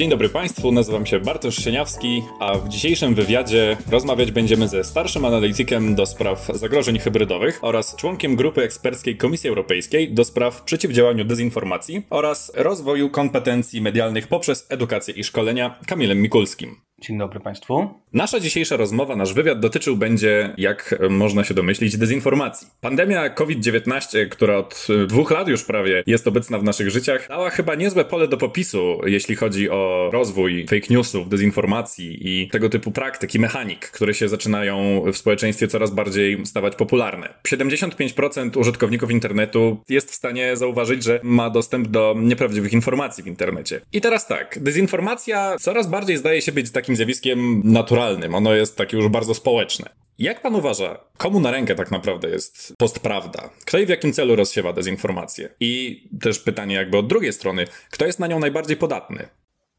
Dzień dobry Państwu, nazywam się Bartosz Sieniawski, a w dzisiejszym wywiadzie rozmawiać będziemy ze starszym analitykiem do spraw zagrożeń hybrydowych oraz członkiem grupy eksperckiej Komisji Europejskiej do spraw przeciwdziałania dezinformacji oraz rozwoju kompetencji medialnych poprzez edukację i szkolenia Kamilem Mikulskim. Dzień dobry Państwu. Nasza dzisiejsza rozmowa, nasz wywiad dotyczył będzie, jak można się domyślić, dezinformacji. Pandemia COVID-19, która od dwóch lat już prawie jest obecna w naszych życiach, dała chyba niezłe pole do popisu, jeśli chodzi o rozwój fake newsów, dezinformacji i tego typu praktyk i mechanik, które się zaczynają w społeczeństwie coraz bardziej stawać popularne. 75% użytkowników internetu jest w stanie zauważyć, że ma dostęp do nieprawdziwych informacji w internecie. I teraz tak, dezinformacja coraz bardziej zdaje się być takim takim zjawiskiem naturalnym. Ono jest takie już bardzo społeczne. Jak pan uważa, komu na rękę tak naprawdę jest postprawda? Kto i w jakim celu rozsiewa dezinformację? I też pytanie jakby od drugiej strony, kto jest na nią najbardziej podatny?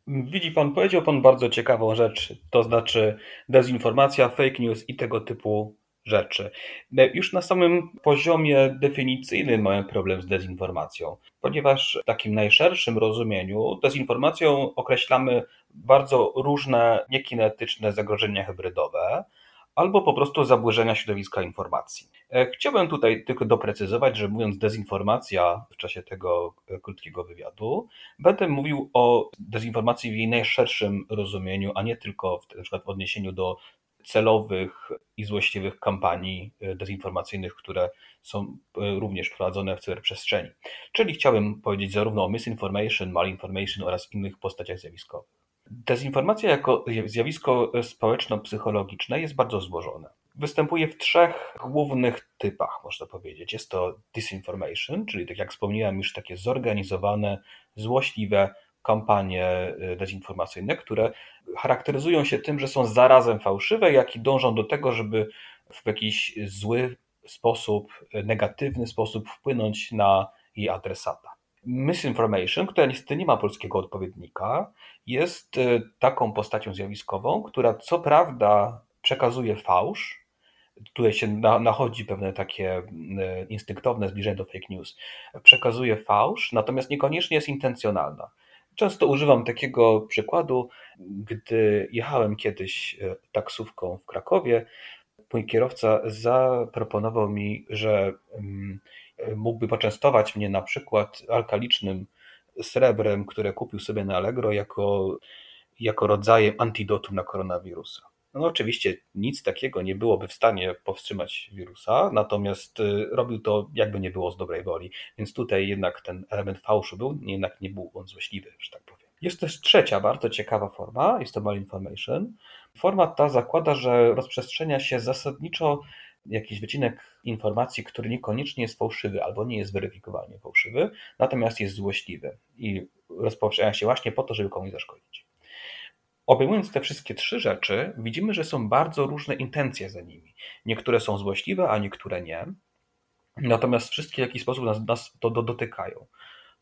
Widzi pan, powiedział pan bardzo ciekawą rzecz, to znaczy dezinformacja, fake news i tego typu rzeczy. Już na samym poziomie definicyjnym mamy problem z dezinformacją, ponieważ w takim najszerszym rozumieniu dezinformacją określamy bardzo różne niekinetyczne zagrożenia hybrydowe albo po prostu zaburzenia środowiska informacji. E, chciałbym tutaj tylko doprecyzować, że mówiąc dezinformacja w czasie tego e, krótkiego wywiadu, będę mówił o dezinformacji w jej najszerszym rozumieniu, a nie tylko w, na przykład w odniesieniu do celowych i złośliwych kampanii e, dezinformacyjnych, które są również prowadzone w cyberprzestrzeni. Czyli chciałbym powiedzieć zarówno o misinformation, malinformation oraz innych postaciach zjawiskowych. Dezinformacja jako zjawisko społeczno-psychologiczne jest bardzo złożone. Występuje w trzech głównych typach, można powiedzieć. Jest to disinformation, czyli tak jak wspomniałem, już takie zorganizowane, złośliwe kampanie y, dezinformacyjne, które charakteryzują się tym, że są zarazem fałszywe, jak i dążą do tego, żeby w jakiś zły sposób, negatywny sposób wpłynąć na jej adresata. Misinformation, która niestety nie ma polskiego odpowiednika, jest e, taką postacią zjawiskową, która co prawda przekazuje fałsz, tutaj się nachodzi pewne takie e, instynktowne zbliżenie do fake news, przekazuje fałsz, natomiast niekoniecznie jest intencjonalna. Często używam takiego przykładu, gdy jechałem kiedyś e, taksówką w Krakowie, mój kierowca zaproponował mi, że mm, mógłby poczęstować mnie na przykład alkalicznym srebrem, które kupił sobie na Allegro jako, jako rodzajem antidotum na koronawirusa. No oczywiście nic takiego nie byłoby w stanie powstrzymać wirusa, natomiast y, robił to jakby nie było z dobrej woli, więc tutaj jednak ten element fałszu był, jednak nie był on złośliwy, że tak powiem. Jest też trzecia bardzo ciekawa forma, jest to malinformation. Forma ta zakłada, że rozprzestrzenia się zasadniczo jakiś wycinek informacji, który niekoniecznie jest fałszywy albo nie jest weryfikowalnie fałszywy, natomiast jest złośliwy i rozpowszechnia się właśnie po to, żeby komuś zaszkodzić. Obejmując te wszystkie trzy rzeczy, widzimy, że są bardzo różne intencje za nimi. Niektóre są złośliwe, a niektóre nie. Natomiast wszystkie w jakiś sposób nas, nas to dotykają.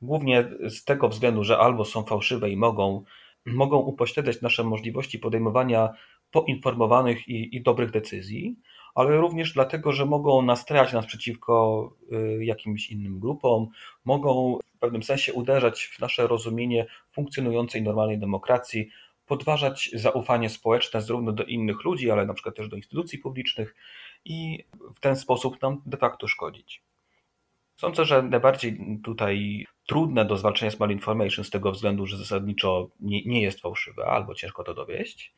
Głównie z tego względu, że albo są fałszywe i mogą, mogą upośledzać nasze możliwości podejmowania poinformowanych i, i dobrych decyzji, ale również dlatego, że mogą nastrajać nas przeciwko y, jakimś innym grupom, mogą w pewnym sensie uderzać w nasze rozumienie funkcjonującej normalnej demokracji, podważać zaufanie społeczne zarówno do innych ludzi, ale na przykład też do instytucji publicznych i w ten sposób nam de facto szkodzić. Sądzę, że najbardziej tutaj trudne do zwalczenia jest malinformation z tego względu, że zasadniczo nie, nie jest fałszywe albo ciężko to dowieść.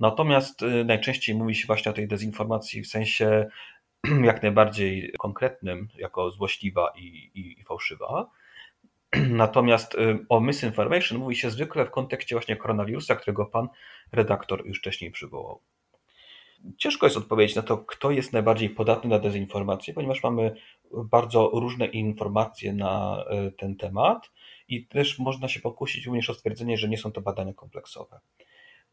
Natomiast y, najczęściej mówi się właśnie o tej dezinformacji w sensie jak najbardziej konkretnym, jako złośliwa i, i, i fałszywa. Natomiast y, o misinformation mówi się zwykle w kontekście właśnie koronawirusa, którego pan redaktor już wcześniej przywołał. Ciężko jest odpowiedzieć na to, kto jest najbardziej podatny na dezinformację, ponieważ mamy bardzo różne informacje na y, ten temat i też można się pokusić również o stwierdzenie, że nie są to badania kompleksowe.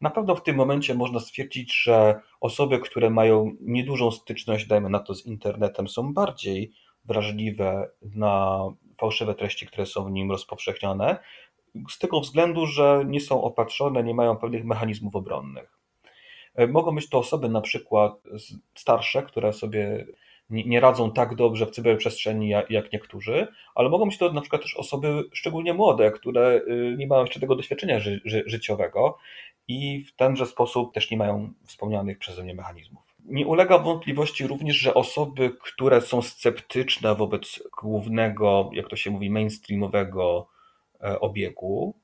Na pewno w tym momencie można stwierdzić, że osoby, które mają niedużą styczność, dajmy na to, z internetem, są bardziej wrażliwe na fałszywe treści, które są w nim rozpowszechnione, z tego względu, że nie są opatrzone, nie mają pewnych mechanizmów obronnych. E, mogą być to osoby na przykład starsze, które sobie nie radzą tak dobrze w cyberprzestrzeni jak, niektórzy, ale mogą być to na przykład też osoby szczególnie młode, które y, nie mają jeszcze tego doświadczenia ży, życiowego i w tenże sposób też nie mają wspomnianych przeze mnie mechanizmów. Nie ulega wątpliwości również, że osoby, które są sceptyczne wobec głównego, jak to się mówi, mainstreamowego e, obiegu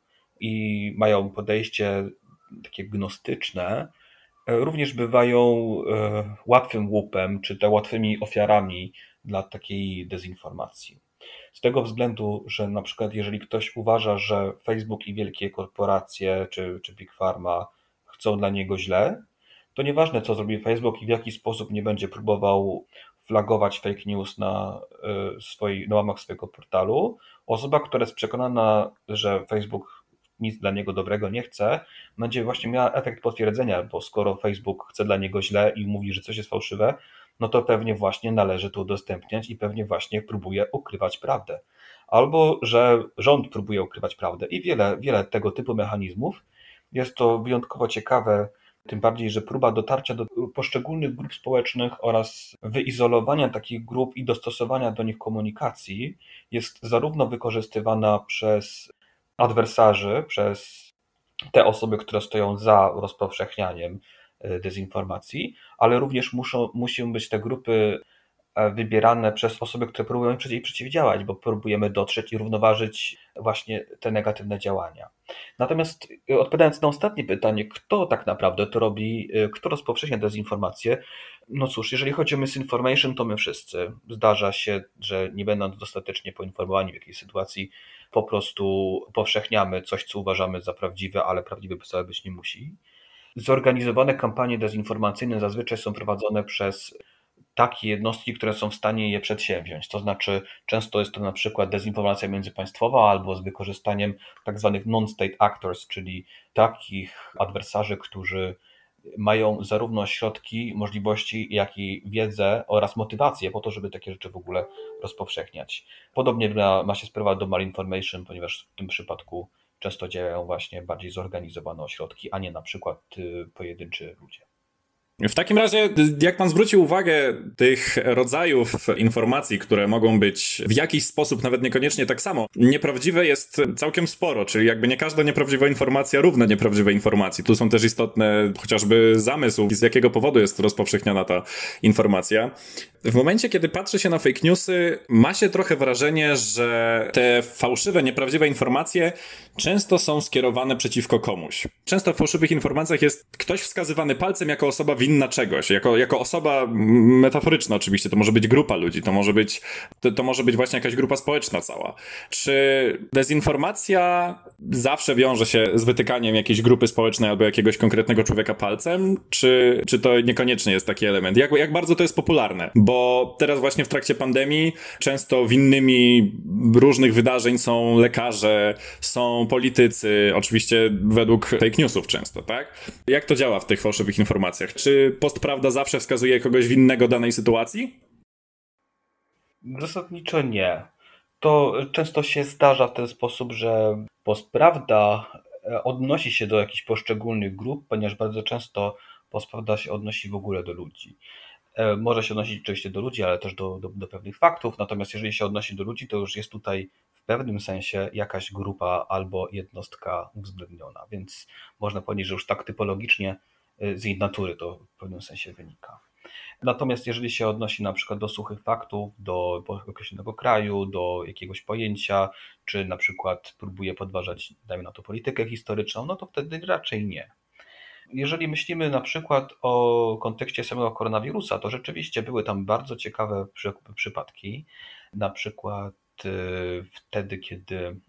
i mają podejście takie gnostyczne, e, również bywają e, łatwym łupem, czy te łatwymi ofiarami dla takiej dezinformacji. Z tego względu, że na przykład jeżeli ktoś uważa, że Facebook i wielkie korporacje czy, czy Big Pharma chcą dla niego źle, to nieważne co zrobi Facebook i w jaki sposób nie będzie próbował flagować fake news na, e, swoi, na łamach swojego portalu, osoba, która jest przekonana, że Facebook nic dla niego dobrego nie chce, będzie właśnie miała efekt potwierdzenia, bo skoro Facebook chce dla niego źle i mówi, że coś jest fałszywe, no to pewnie właśnie należy to udostępniać i pewnie właśnie próbuje ukrywać prawdę. Albo, że rząd próbuje ukrywać prawdę i wiele, wiele tego typu mechanizmów. Jest to wyjątkowo ciekawe, tym bardziej, że próba dotarcia do poszczególnych grup społecznych oraz wyizolowania takich grup i dostosowania do nich komunikacji jest zarówno wykorzystywana przez adwersarzy, przez te osoby, które stoją za rozpowszechnianiem e, dezinformacji, ale również muszą, muszą być te grupy wybierane przez osoby, które próbują jej przeciwdziałać, bo próbujemy dotrzeć i równoważyć właśnie te negatywne działania. Natomiast e, odpowiadając na ostatnie pytanie, kto tak naprawdę to robi, kto rozpowszechnia dezinformację, no cóż, jeżeli chodzi o misinformation, to my wszyscy. Zdarza się, że nie będąc dostatecznie poinformowani w jakiejś sytuacji, po prostu powszechniamy coś, co uważamy za prawdziwe, ale prawdziwe wcale być nie musi. Zorganizowane kampanie dezinformacyjne zazwyczaj są prowadzone przez takie jednostki, które są w stanie je przedsięwziąć. To znaczy, często jest to na przykład dezinformacja międzypaństwowa albo z wykorzystaniem tak zwanych non-state actors, czyli takich adwersarzy, którzy mają zarówno środki, możliwości, jak i wiedzę oraz motywację po to, żeby takie rzeczy w ogóle rozpowszechniać. Podobnie ma się sprawa do malinformation, ponieważ w tym przypadku często działają właśnie bardziej zorganizowane ośrodki, a nie na przykład y, pojedynczy ludzie. W takim razie, jak pan zwrócił uwagę tych rodzajów informacji, które mogą być w jakiś sposób, nawet niekoniecznie tak samo, nieprawdziwe jest całkiem sporo, czyli jakby nie każda nieprawdziwa informacja równa nieprawdziwej informacji. Tu są też istotne chociażby zamysł, z jakiego powodu jest rozpowszechniana ta informacja. W momencie, kiedy patrzy się na fake newsy, ma się trochę wrażenie, że te fałszywe, nieprawdziwe informacje często są skierowane przeciwko komuś. Często w fałszywych informacjach jest ktoś wskazywany palcem jako osoba winna czegoś, jako, jako osoba metaforyczna oczywiście, to może być grupa ludzi, to może być, to, to może być właśnie jakaś grupa społeczna cała. Czy dezinformacja zawsze wiąże się z wytykaniem jakiejś grupy społecznej albo jakiegoś konkretnego człowieka palcem, czy, czy to niekoniecznie jest taki element? Jak, jak bardzo to jest popularne? Bo teraz właśnie w trakcie pandemii często winnymi różnych wydarzeń są lekarze, są politycy, oczywiście według fake newsów często, tak? Jak to działa w tych fałszywych informacjach? Czy postprawda zawsze wskazuje kogoś winnego danej sytuacji? Zasadniczo nie. To często się zdarza w ten sposób, że postprawda e, odnosi się do jakichś poszczególnych grup, ponieważ bardzo często postprawda się odnosi w ogóle do ludzi. E, może się odnosić oczywiście do ludzi, ale też do, do, do pewnych faktów, natomiast jeżeli się odnosi do ludzi, to już jest tutaj w pewnym sensie jakaś grupa albo jednostka uwzględniona, więc można powiedzieć, że już tak typologicznie z jej natury to w pewnym sensie wynika. Natomiast jeżeli się odnosi na przykład do suchych faktów, do określonego kraju, do jakiegoś pojęcia, czy na przykład próbuje podważać, dajmy na to, politykę historyczną, no to wtedy raczej nie. Jeżeli myślimy na przykład o kontekście samego koronawirusa, to rzeczywiście były tam bardzo ciekawe przypadki. Na przykład y, wtedy, kiedy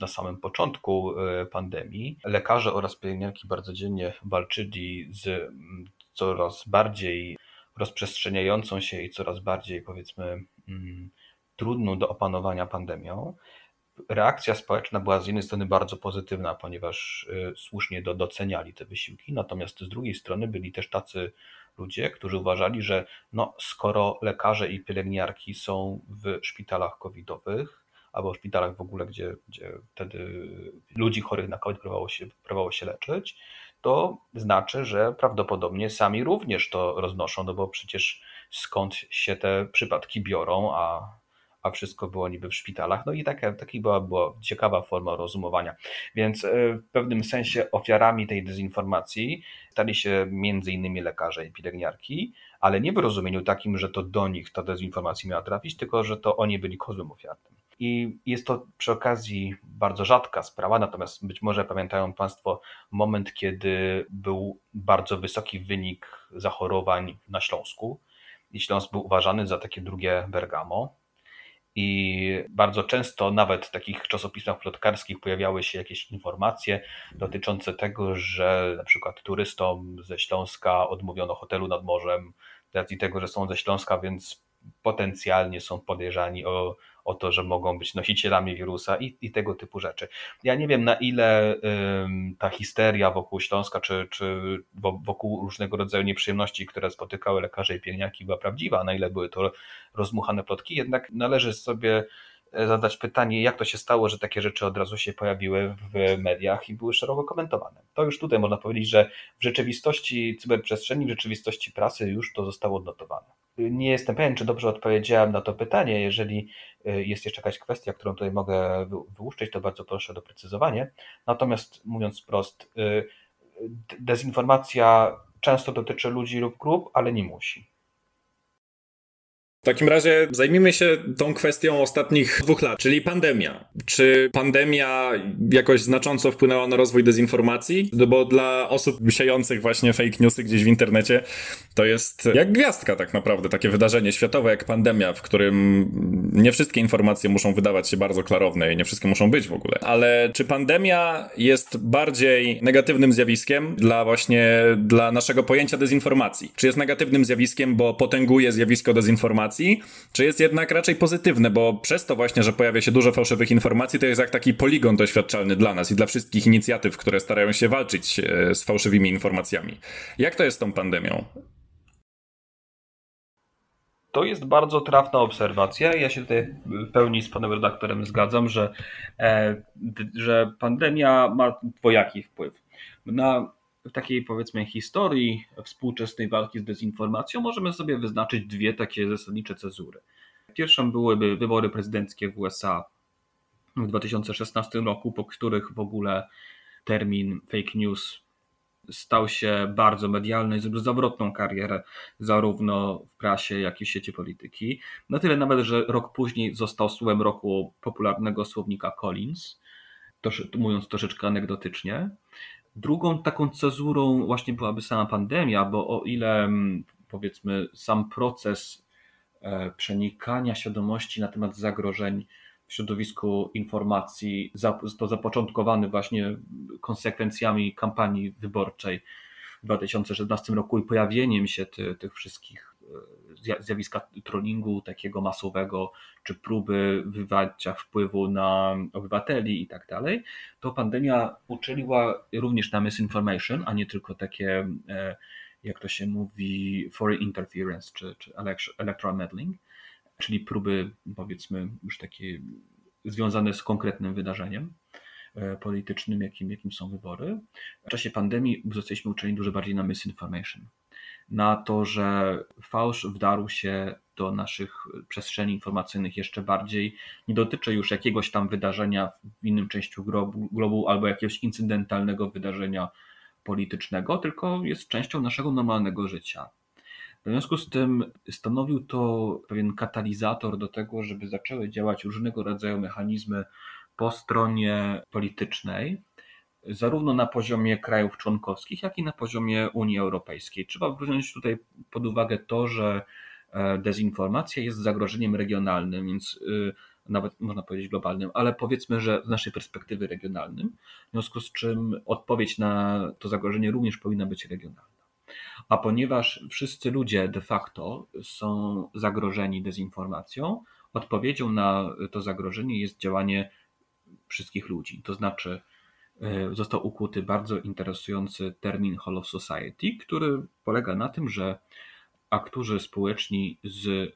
na samym początku y, pandemii lekarze oraz pielęgniarki bardzo dziennie walczyli z coraz bardziej rozprzestrzeniającą się i coraz bardziej, powiedzmy, mm, trudną do opanowania pandemią, reakcja społeczna była z jednej strony bardzo pozytywna, ponieważ y, słusznie doceniali te wysiłki, natomiast z drugiej strony byli też tacy ludzie, którzy uważali, że no, skoro lekarze i pielęgniarki są w szpitalach covidowych, albo w szpitalach w ogóle, gdzie, gdzie wtedy ludzi chorych na COVID próbowało się, próbowało się leczyć, to znaczy, że prawdopodobnie sami również to roznoszą, no bo przecież skąd się te przypadki biorą, a, a wszystko było niby w szpitalach. No i taka, taka była, była ciekawa forma rozumowania. Więc e, w pewnym sensie ofiarami tej dezinformacji stali się między innymi lekarze i pielęgniarki, ale nie w rozumieniu takim, że to do nich ta dezinformacja miała trafić, tylko że to oni byli kozłem ofiarnym. I jest to przy okazji bardzo rzadka sprawa, natomiast być może pamiętają Państwo moment, kiedy był bardzo wysoki wynik zachorowań na Śląsku. I Śląsk był uważany za takie drugie Bergamo. I bardzo często nawet w takich czasopismach plotkarskich pojawiały się jakieś informacje dotyczące tego, że na przykład turystom ze Śląska odmówiono hotelu nad morzem z racji tego, że są ze Śląska, więc potencjalnie są podejrzani o o to, że mogą być nosicielami wirusa i, i tego typu rzeczy. Ja nie wiem, na ile ta histeria wokół Śląska, czy, czy wokół różnego rodzaju nieprzyjemności, które spotykały lekarze i pielęgniarki, była prawdziwa, na ile były to rozmuchane plotki, jednak należy sobie zadać pytanie, jak to się stało, że takie rzeczy od razu się pojawiły w mediach i były szeroko komentowane. To już tutaj można powiedzieć, że w rzeczywistości cyberprzestrzeni, w rzeczywistości prasy już to zostało odnotowane. Nie jestem pewien, czy dobrze odpowiedziałem na to pytanie. Jeżeli y, jest jeszcze jakaś kwestia, którą tutaj mogę wyłuszczyć, to bardzo proszę o doprecyzowanie. Natomiast mówiąc wprost, y, dezinformacja często dotyczy ludzi lub grup, ale nie musi. W takim razie zajmijmy się tą kwestią ostatnich dwóch lat, czyli pandemia. Czy pandemia jakoś znacząco wpłynęła na rozwój dezinformacji? No bo dla osób siejących właśnie fake newsy gdzieś w internecie to jest jak gwiazdka tak naprawdę, takie wydarzenie światowe jak pandemia, w którym nie wszystkie informacje muszą wydawać się bardzo klarowne i nie wszystkie muszą być w ogóle. Ale czy pandemia jest bardziej negatywnym zjawiskiem dla właśnie dla naszego pojęcia dezinformacji? Czy jest negatywnym zjawiskiem, bo potęguje zjawisko dezinformacji? Informacji, czy jest jednak raczej pozytywne, bo przez to właśnie, że pojawia się dużo fałszywych informacji, to jest jak taki poligon doświadczalny dla nas i dla wszystkich inicjatyw, które starają się walczyć e, z fałszywymi informacjami. Jak to jest z tą pandemią? To jest bardzo trafna obserwacja. Ja się tutaj w pełni z panem redaktorem zgadzam, że, e, że pandemia ma dwojaki wpływ. Na w takiej powiedzmy historii współczesnej walki z dezinformacją możemy sobie wyznaczyć dwie takie zasadnicze cezury. Pierwszą byłyby wybory prezydenckie w USA w 2016 roku, po których w ogóle termin fake news stał się bardzo medialny i zrobił zawrotną karierę zarówno w prasie, jak i w sieci polityki. Na tyle nawet, że rok później został słowem roku popularnego słownika Collins, mówiąc troszeczkę anegdotycznie. Drugą taką cezurą właśnie byłaby sama pandemia, bo o ile mm, powiedzmy sam proces e, przenikania świadomości na temat zagrożeń w środowisku informacji to zapoczątkowany właśnie konsekwencjami kampanii wyborczej w 2016 roku i pojawieniem się ty, tych wszystkich zjawiska trollingu takiego masowego, czy próby wywarcia wpływu na obywateli i tak dalej, to pandemia uczyniła również na misinformation, a nie tylko takie, e, jak to się mówi, foreign interference, czy, czy electoral meddling, czyli próby, powiedzmy, już takie związane z konkretnym wydarzeniem e, politycznym, jakim, jakim są wybory. W czasie pandemii zostaliśmy uczeni dużo bardziej na misinformation na to, że fałsz wdarł się do naszych przestrzeni informacyjnych jeszcze bardziej. Nie dotyczy już jakiegoś tam wydarzenia w innym części globu, globu albo jakiegoś incydentalnego wydarzenia politycznego, tylko jest częścią naszego normalnego życia. W związku z tym stanowił to pewien katalizator do tego, żeby zaczęły działać różnego rodzaju mechanizmy po stronie politycznej, zarówno na poziomie krajów członkowskich, jak i na poziomie Unii Europejskiej. Trzeba wziąć tutaj pod uwagę to, że e, dezinformacja jest zagrożeniem regionalnym, więc y, nawet można powiedzieć globalnym, ale powiedzmy, że z naszej perspektywy regionalnym, w związku z czym odpowiedź na to zagrożenie również powinna być regionalna. A ponieważ wszyscy ludzie de facto są zagrożeni dezinformacją, odpowiedzią na to zagrożenie jest działanie wszystkich ludzi. To znaczy, został ukuty bardzo interesujący termin Hall of Society, który polega na tym, że aktorzy społeczni z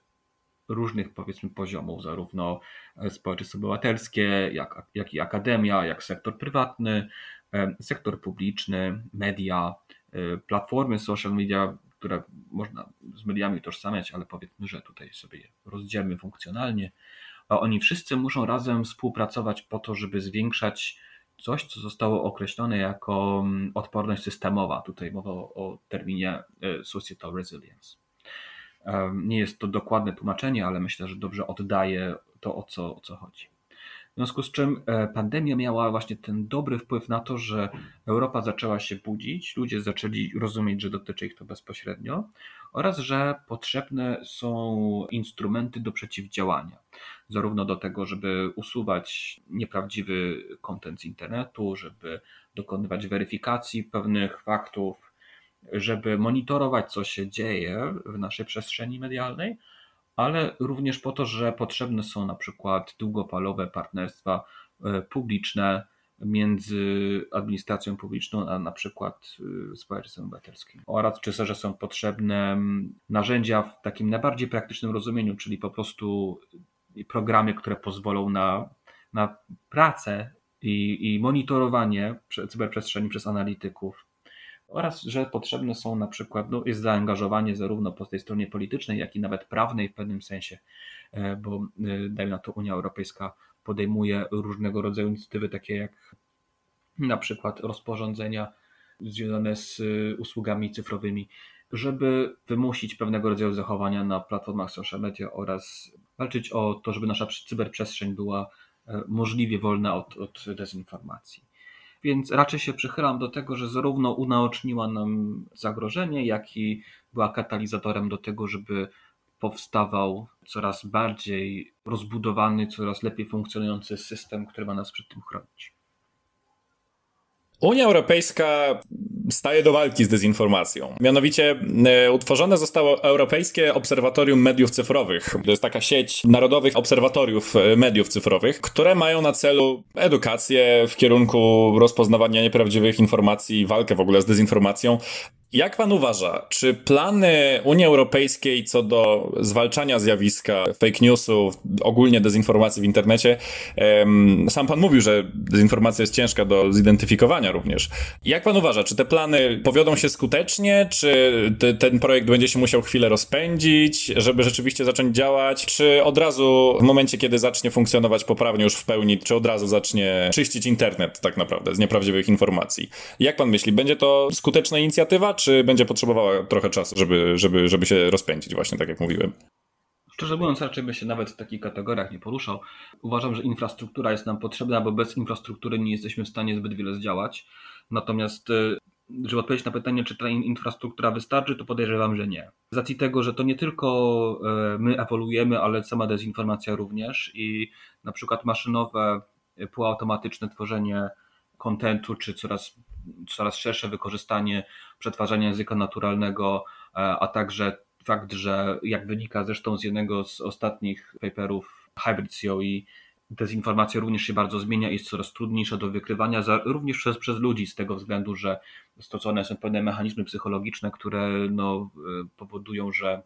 różnych powiedzmy poziomów, zarówno społeczeństwo obywatelskie, jak, jak i akademia, jak sektor prywatny, e, sektor publiczny, media, e, platformy social media, które można z mediami utożsamiać, ale powiedzmy, że tutaj sobie je rozdzielmy funkcjonalnie. Oni wszyscy muszą razem współpracować po to, żeby zwiększać coś, co zostało określone jako mm, odporność systemowa. Tutaj mowa o, terminie e, societal resilience. Nie jest to dokładne tłumaczenie, ale myślę, że dobrze oddaje to, o co, o co chodzi. W związku z czym e, pandemia miała właśnie ten dobry wpływ na to, że Europa zaczęła się budzić, ludzie zaczęli rozumieć, że dotyczy ich to bezpośrednio oraz że potrzebne są instrumenty do przeciwdziałania. Zarówno do tego, żeby usuwać nieprawdziwy kontent z internetu, żeby dokonywać weryfikacji pewnych faktów, żeby monitorować, co się dzieje w naszej przestrzeni medialnej, ale również po to, że potrzebne są na przykład długofalowe partnerstwa e, publiczne między administracją publiczną a na przykład e, społeczeństwem obywatelskim. Oraz czy że są potrzebne narzędzia w takim najbardziej praktycznym rozumieniu, czyli po prostu programy, które pozwolą na, na pracę i, i monitorowanie cyberprzestrzeni przez analityków, oraz że potrzebne są na przykład, no, jest zaangażowanie zarówno po tej stronie politycznej, jak i nawet prawnej w pewnym sensie, e, bo e, dajmy na to Unia Europejska podejmuje różnego rodzaju inicjatywy, takie jak na przykład rozporządzenia związane z e, usługami cyfrowymi, żeby wymusić pewnego rodzaju zachowania na platformach social media oraz walczyć o to, żeby nasza cyberprzestrzeń była możliwie wolna od, od dezinformacji więc raczej się przychylam do tego, że zarówno unaoczniła nam zagrożenie, jak i była katalizatorem do tego, żeby powstawał coraz bardziej rozbudowany, coraz lepiej funkcjonujący system, który ma nas przed tym chronić. Unia Europejska staje do walki z dezinformacją. Mianowicie e, utworzone zostało Europejskie Obserwatorium Mediów Cyfrowych. To jest taka sieć narodowych obserwatoriów e, mediów cyfrowych, które mają na celu edukację w kierunku rozpoznawania nieprawdziwych informacji, walkę w ogóle z dezinformacją. Jak pan uważa, czy plany Unii Europejskiej co do zwalczania zjawiska fake newsów, ogólnie dezinformacji w internecie, sam pan mówił, że dezinformacja jest ciężka do zidentyfikowania również. Jak pan uważa, czy te plany powiodą się skutecznie, czy te, ten projekt będzie się musiał chwilę rozpędzić, żeby rzeczywiście zacząć działać, czy od razu w momencie, kiedy zacznie funkcjonować poprawnie już w pełni, czy od razu zacznie czyścić internet tak naprawdę z nieprawdziwych informacji? Jak pan myśli, będzie to skuteczna inicjatywa, czy będzie potrzebowała trochę czasu, żeby, żeby, żeby się rozpędzić, właśnie tak jak mówiłem? Szczerze mówiąc, raczej bym się nawet w takich kategoriach nie poruszał. Uważam, że infrastruktura jest nam potrzebna, bo bez infrastruktury nie jesteśmy w stanie zbyt wiele zdziałać. Natomiast, y, żeby odpowiedzieć na pytanie, czy ta infrastruktura wystarczy, to podejrzewam, że nie. Z racji tego, że to nie tylko y, my ewoluujemy, ale sama dezinformacja również i na przykład maszynowe, y, półautomatyczne tworzenie kontentu, czy coraz coraz szersze wykorzystanie przetwarzania języka naturalnego, e, a także fakt, że jak wynika zresztą z jednego z ostatnich paperów Hybrid COE, dezinformacja również się bardzo zmienia i jest coraz trudniejsza do wykrywania, również przez, przez ludzi, z tego względu, że stosowane są pewne mechanizmy psychologiczne, które no, e, powodują, że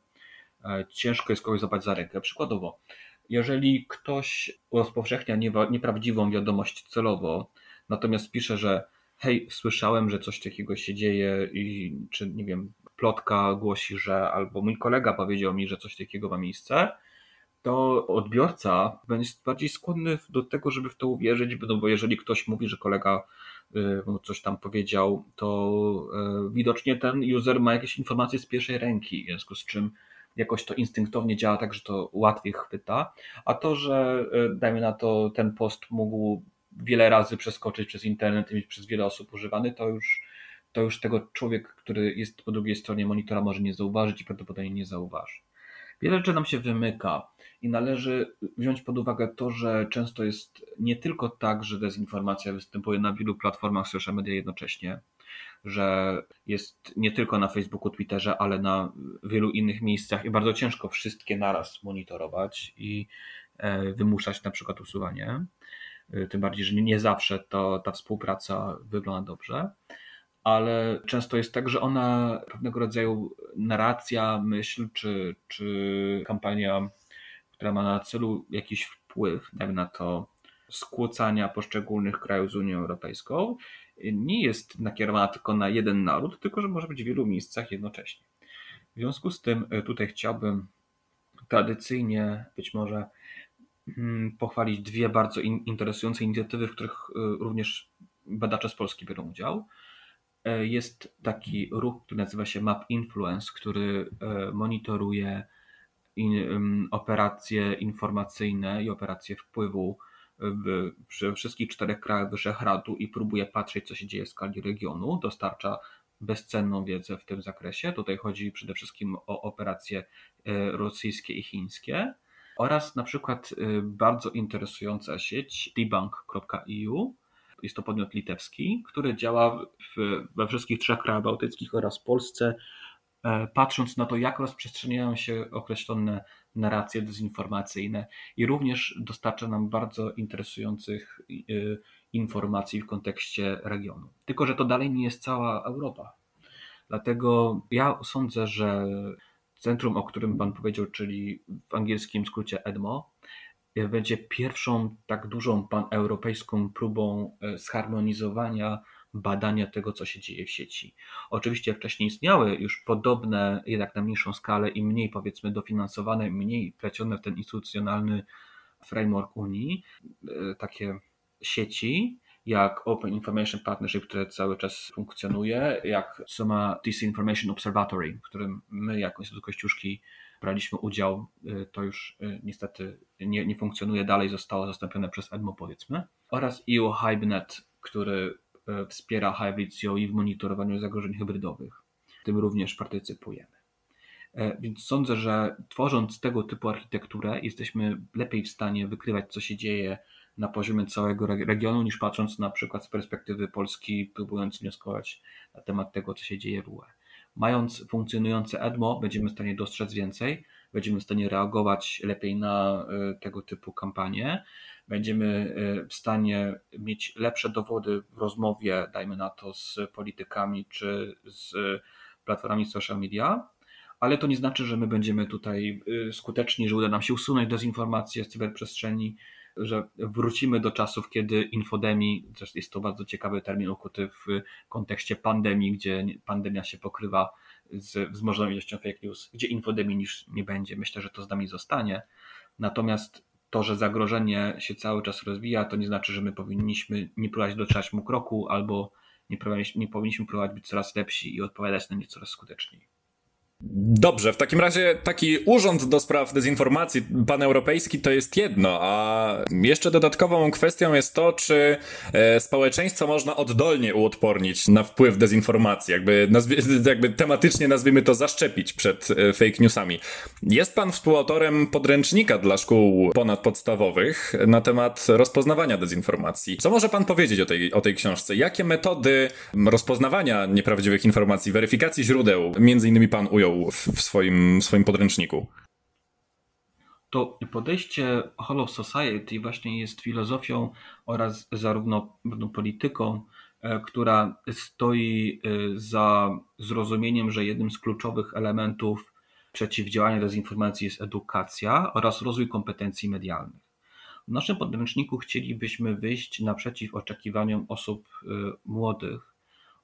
e, ciężko jest kogoś złapać za rękę. Przykładowo, jeżeli ktoś rozpowszechnia nieprawdziwą wiadomość celowo, natomiast pisze, że hej, słyszałem, że coś takiego się dzieje i czy nie wiem, plotka głosi, że albo mój kolega powiedział mi, że coś takiego ma miejsce, to odbiorca będzie bardziej skłonny do tego, żeby w to uwierzyć, no bo jeżeli ktoś mówi, że kolega y, coś tam powiedział, to y, widocznie ten user ma jakieś informacje z pierwszej ręki, w związku z czym jakoś to instynktownie działa tak, że to łatwiej chwyta, a to, że y, dajmy na to ten post mógł wiele razy przeskoczyć przez internet i mieć przez wiele osób używany, to już, to już tego człowiek, który jest po drugiej stronie monitora może nie zauważyć i prawdopodobnie nie zauważy. Wiele rzeczy nam się wymyka i należy wziąć pod uwagę to, że często jest nie tylko tak, że dezinformacja występuje na wielu platformach social media jednocześnie, że jest nie tylko na Facebooku, Twitterze, ale na wielu innych miejscach i bardzo ciężko wszystkie naraz monitorować i e, wymuszać na przykład usuwanie. Y, tym bardziej, że nie zawsze to, ta współpraca wygląda dobrze, ale często jest tak, że ona pewnego rodzaju narracja, myśl czy, czy kampania, która ma na celu jakiś wpływ, dajmy na to skłócania poszczególnych krajów z Unią Europejską, nie jest nakierowana tylko na jeden naród, tylko że może być w wielu miejscach jednocześnie. W związku z tym y, tutaj chciałbym tradycyjnie być może pochwalić dwie bardzo interesujące inicjatywy, w których y, również badacze z Polski biorą udział. E, jest taki ruch, który nazywa się Map Influence, który e, monitoruje operacje informacyjne i operacje wpływu w, przy wszystkich czterech krajach Wyszehradu i próbuje patrzeć, co się dzieje w skali regionu. Dostarcza bezcenną wiedzę w tym zakresie. Tutaj chodzi przede wszystkim o operacje e, rosyjskie i chińskie oraz na przykład bardzo interesująca sieć debunk.eu, jest to podmiot litewski, który działa w, we wszystkich trzech krajach bałtyckich oraz Polsce, e, patrząc na to, jak rozprzestrzeniają się określone narracje dezinformacyjne i również dostarcza nam bardzo interesujących e, informacji w kontekście regionu. Tylko, że to dalej nie jest cała Europa. Dlatego ja sądzę, że centrum, o którym Pan powiedział, czyli w angielskim skrócie EDMO, będzie pierwszą tak dużą paneuropejską próbą e, zharmonizowania badania tego, co się dzieje w sieci. Oczywiście wcześniej istniały już podobne, jednak na mniejszą skalę i mniej powiedzmy dofinansowane, mniej plecione w ten instytucjonalny framework Unii, e, takie sieci, jak Open Information Partnership, które cały czas funkcjonuje, jak Soma Disinformation Observatory, w którym my jako Instytut Kościuszki braliśmy udział, y, to już y, niestety nie, nie funkcjonuje dalej, zostało zastąpione przez EDMO powiedzmy, oraz EU HybeNet, który y, wspiera Hybrid COE w monitorowaniu zagrożeń hybrydowych. W tym również partycypujemy. E, więc sądzę, że tworząc tego typu architekturę, jesteśmy lepiej w stanie wykrywać, co się dzieje na poziomie całego regionu, niż patrząc na przykład z perspektywy Polski, próbując wnioskować na temat tego, co się dzieje w UE. Mając funkcjonujące EDMO, będziemy w stanie dostrzec więcej, będziemy w stanie reagować lepiej na e, tego typu kampanie, będziemy e, w stanie mieć lepsze dowody w rozmowie, dajmy na to, z politykami czy z platformami social media, ale to nie znaczy, że my będziemy tutaj e, skuteczni, że uda nam się usunąć dezinformację z cyberprzestrzeni, że wrócimy do czasów, kiedy infodemii, zresztą jest to bardzo ciekawy termin ukuty w kontekście pandemii, gdzie pandemia się pokrywa z wzmożoną ilością fake news, gdzie infodemii niż nie będzie. Myślę, że to z nami zostanie. Natomiast to, że zagrożenie się cały czas rozwija, to nie znaczy, że my powinniśmy nie próbować dotrzeć mu kroku albo nie, nie powinniśmy próbować być coraz lepsi i odpowiadać na nie coraz skuteczniej. Dobrze, w takim razie taki urząd do spraw dezinformacji paneuropejski to jest jedno, a jeszcze dodatkową kwestią jest to, czy e, społeczeństwo można oddolnie uodpornić na wpływ dezinformacji, jakby, jakby tematycznie nazwijmy to zaszczepić przed e, fake newsami. Jest pan współautorem podręcznika dla szkół ponadpodstawowych na temat rozpoznawania dezinformacji. Co może pan powiedzieć o tej, o tej książce? Jakie metody rozpoznawania nieprawdziwych informacji, weryfikacji źródeł między innymi pan ujął? W swoim, swoim podręczniku. To podejście Hollow Society właśnie jest filozofią oraz zarówno polityką, e, która stoi e, za zrozumieniem, że jednym z kluczowych elementów przeciwdziałania dezinformacji jest edukacja oraz rozwój kompetencji medialnych. W naszym podręczniku chcielibyśmy wyjść naprzeciw oczekiwaniom osób e, młodych,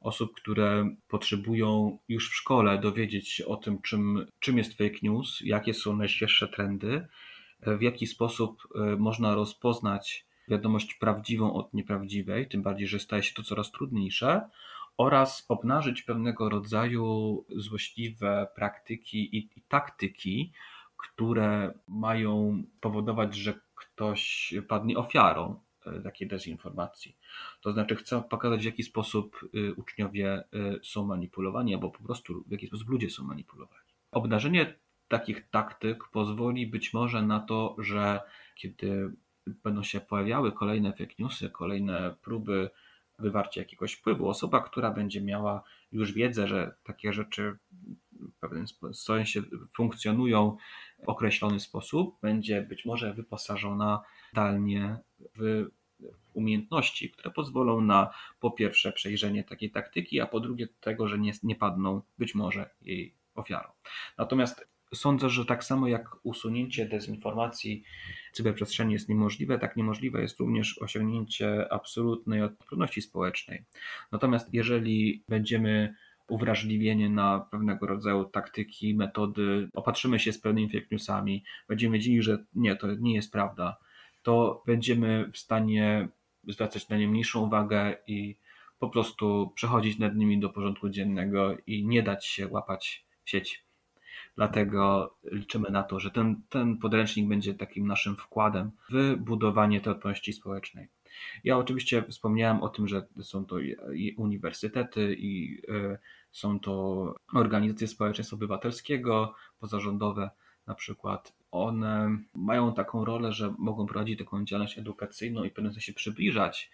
osób, które potrzebują już w szkole dowiedzieć się o tym, czym, czym jest fake news, jakie są najświeższe trendy, w jaki sposób e, można rozpoznać wiadomość prawdziwą od nieprawdziwej, tym bardziej, że staje się to coraz trudniejsze, oraz obnażyć pewnego rodzaju złośliwe praktyki i, i taktyki, które mają powodować, że ktoś padnie ofiarą takiej dezinformacji. To znaczy chcę pokazać, w jaki sposób y, uczniowie y, są manipulowani, albo po prostu w jaki sposób ludzie są manipulowani. Obnażenie takich taktyk pozwoli być może na to, że kiedy będą się pojawiały kolejne fake newsy, kolejne próby wywarcia jakiegoś wpływu, osoba, która będzie miała już wiedzę, że takie rzeczy w pewnym sensie funkcjonują w określony sposób, będzie być może wyposażona zdalnie w umiejętności, które pozwolą na po pierwsze przejrzenie takiej taktyki, a po drugie tego, że nie, nie padną być może jej ofiarą. Natomiast sądzę, że tak samo jak usunięcie dezinformacji w cyberprzestrzeni jest niemożliwe, tak niemożliwe jest również osiągnięcie absolutnej odporności społecznej. Natomiast jeżeli będziemy uwrażliwienie na pewnego rodzaju taktyki, metody, opatrzymy się z pewnymi fake newsami, będziemy wiedzieli, że nie, to nie jest prawda, to będziemy w stanie zwracać na nie mniejszą uwagę i po prostu przechodzić nad nimi do porządku dziennego i nie dać się łapać w sieci. Dlatego liczymy na to, że ten, ten podręcznik będzie takim naszym wkładem w budowanie tej odporności społecznej. Ja oczywiście wspomniałem o tym, że są to uniwersytety, i e, są to organizacje społeczeństwa obywatelskiego, pozarządowe na przykład. One mają taką rolę, że mogą prowadzić taką działalność edukacyjną i w pewnym sensie przybliżać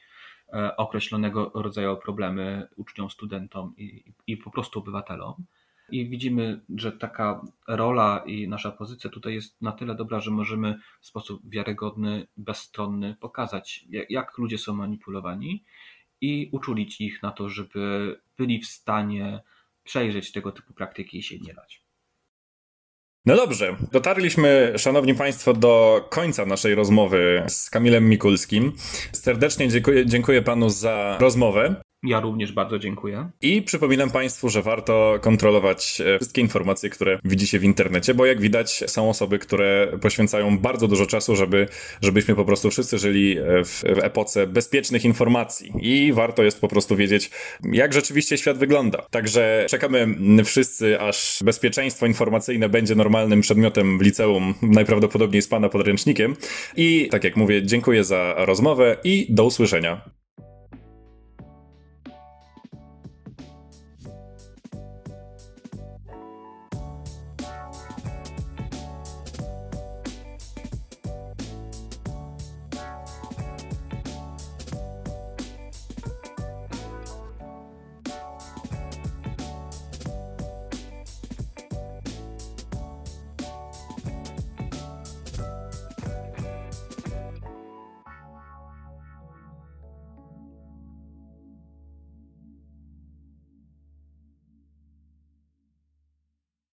e, określonego rodzaju problemy uczniom, studentom i, i po prostu obywatelom. I widzimy, że taka rola i nasza pozycja tutaj jest na tyle dobra, że możemy w sposób wiarygodny, bezstronny pokazać, jak ludzie są manipulowani i uczulić ich na to, żeby byli w stanie przejrzeć tego typu praktyki i się nie dać. No dobrze, dotarliśmy, szanowni państwo, do końca naszej rozmowy z Kamilem Mikulskim. Serdecznie dziękuję, dziękuję panu za rozmowę. Ja również bardzo dziękuję. I przypominam Państwu, że warto kontrolować e, wszystkie informacje, które widzicie w internecie, bo jak widać, są osoby, które poświęcają bardzo dużo czasu, żeby, żebyśmy po prostu wszyscy żyli e, w, epoce bezpiecznych informacji. I warto jest po prostu wiedzieć, jak rzeczywiście świat wygląda. Także czekamy wszyscy, aż bezpieczeństwo informacyjne będzie normalnym przedmiotem w liceum, najprawdopodobniej z Pana podręcznikiem. I tak jak mówię, dziękuję za rozmowę i do usłyszenia.